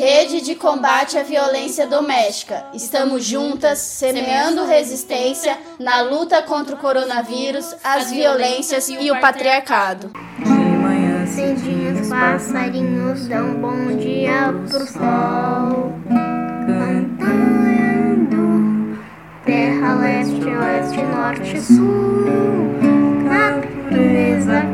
Rede de combate à violência doméstica. Estamos juntas, semeando resistência na luta contra o coronavírus, as violências e o patriarcado. De manhã cedinho os passarinhos dão bom dia pro sol. Cantando, terra leste, oeste, norte, sul. Natureza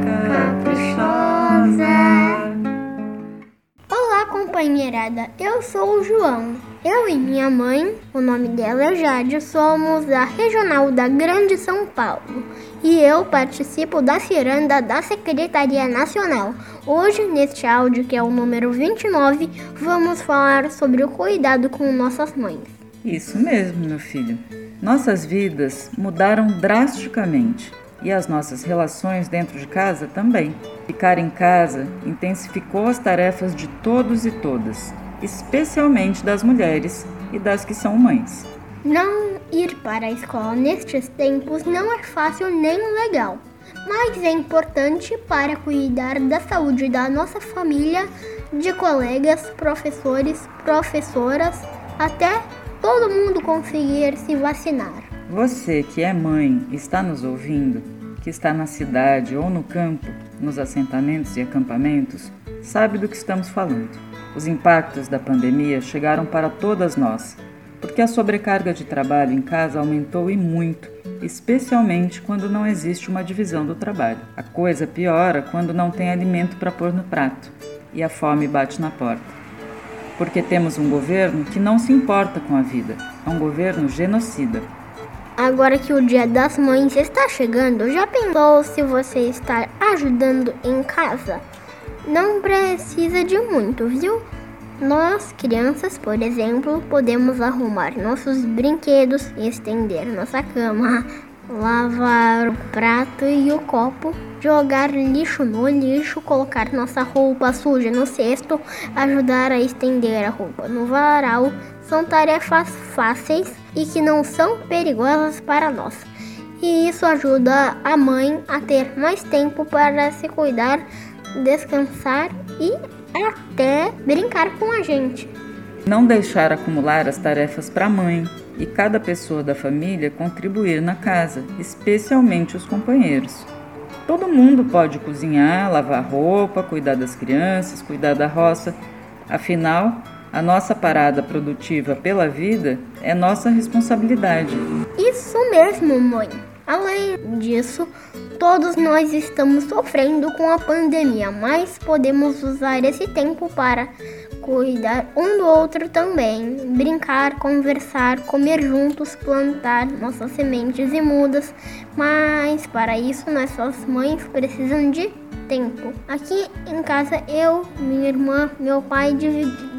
companheirada, eu sou o João. Eu e minha mãe, o nome dela é Jade, somos da Regional da Grande São Paulo e eu participo da ciranda da Secretaria Nacional. Hoje, neste áudio, que é o número 29, vamos falar sobre o cuidado com nossas mães. Isso mesmo, meu filho. Nossas vidas mudaram drasticamente e as nossas relações dentro de casa também. Ficar em casa intensificou as tarefas de todos e todas, especialmente das mulheres e das que são mães. Não ir para a escola nestes tempos não é fácil nem legal, mas é importante para cuidar da saúde da nossa família, de colegas, professores, professoras, até todo mundo conseguir se vacinar. Você que é mãe está nos ouvindo, que está na cidade ou no campo, nos assentamentos e acampamentos, sabe do que estamos falando. Os impactos da pandemia chegaram para todas nós, porque a sobrecarga de trabalho em casa aumentou e muito, especialmente quando não existe uma divisão do trabalho. A coisa piora quando não tem alimento para pôr no prato e a fome bate na porta. Porque temos um governo que não se importa com a vida, é um governo genocida. Agora que o Dia das Mães está chegando, já pensou se você está ajudando em casa? Não precisa de muito, viu? Nós, crianças, por exemplo, podemos arrumar nossos brinquedos, estender nossa cama, lavar o prato e o copo, jogar lixo no lixo, colocar nossa roupa suja no cesto, ajudar a estender a roupa no varal. São tarefas fáceis e que não são perigosas para nós. E isso ajuda a mãe a ter mais tempo para se cuidar, descansar e até brincar com a gente. Não deixar acumular as tarefas para a mãe, e cada pessoa da família contribuir na casa, especialmente os companheiros. Todo mundo pode cozinhar, lavar roupa, cuidar das crianças, cuidar da roça. Afinal, a nossa parada produtiva pela vida é nossa responsabilidade. Isso mesmo, mãe. Além disso, todos nós estamos sofrendo com a pandemia, mas podemos usar esse tempo para cuidar um do outro também, brincar, conversar, comer juntos, plantar nossas sementes e mudas. Mas para isso nossas mães precisam de tempo. Aqui em casa eu, minha irmã, meu pai dividimos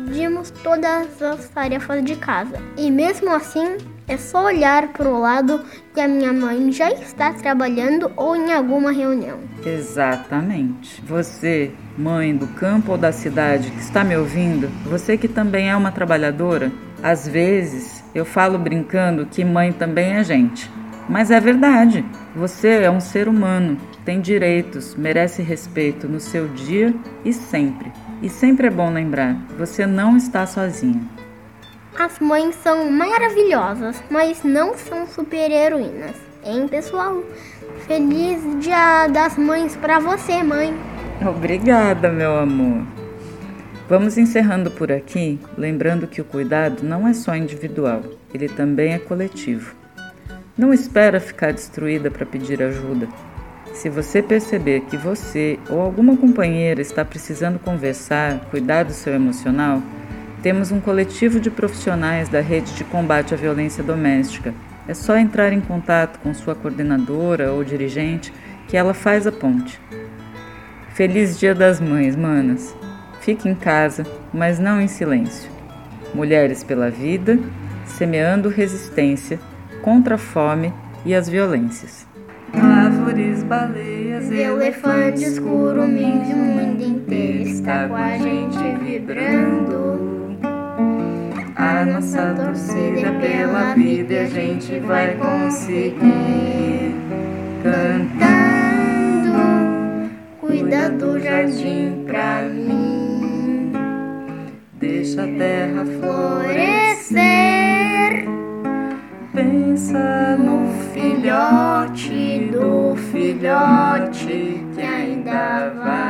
todas as tarefas de casa. E mesmo assim, é só olhar para o lado que a minha mãe já está trabalhando ou em alguma reunião. Exatamente. Você, mãe do campo ou da cidade que está me ouvindo, você que também é uma trabalhadora, às vezes eu falo brincando que mãe também é gente. Mas é verdade. Você é um ser humano, tem direitos, merece respeito no seu dia e sempre. E sempre é bom lembrar: você não está sozinha. As mães são maravilhosas, mas não são super-heroínas. Hein, pessoal? Feliz Dia das Mães para você, mãe. Obrigada, meu amor. Vamos encerrando por aqui, lembrando que o cuidado não é só individual, ele também é coletivo. Não espera ficar destruída para pedir ajuda. Se você perceber que você ou alguma companheira está precisando conversar, cuidar do seu emocional, temos um coletivo de profissionais da rede de combate à violência doméstica. É só entrar em contato com sua coordenadora ou dirigente que ela faz a ponte. Feliz Dia das Mães, manas! Fique em casa, mas não em silêncio. Mulheres pela vida, semeando resistência contra a fome e as violências. Árvores, baleias, elefantes, curumins, o mundo inteiro está com a gente vibrando. A nossa torcida pela vida e a gente vai conseguir. Cantando, cuida do jardim pra mim. deixa a terra florescer. filhote que ainda vai.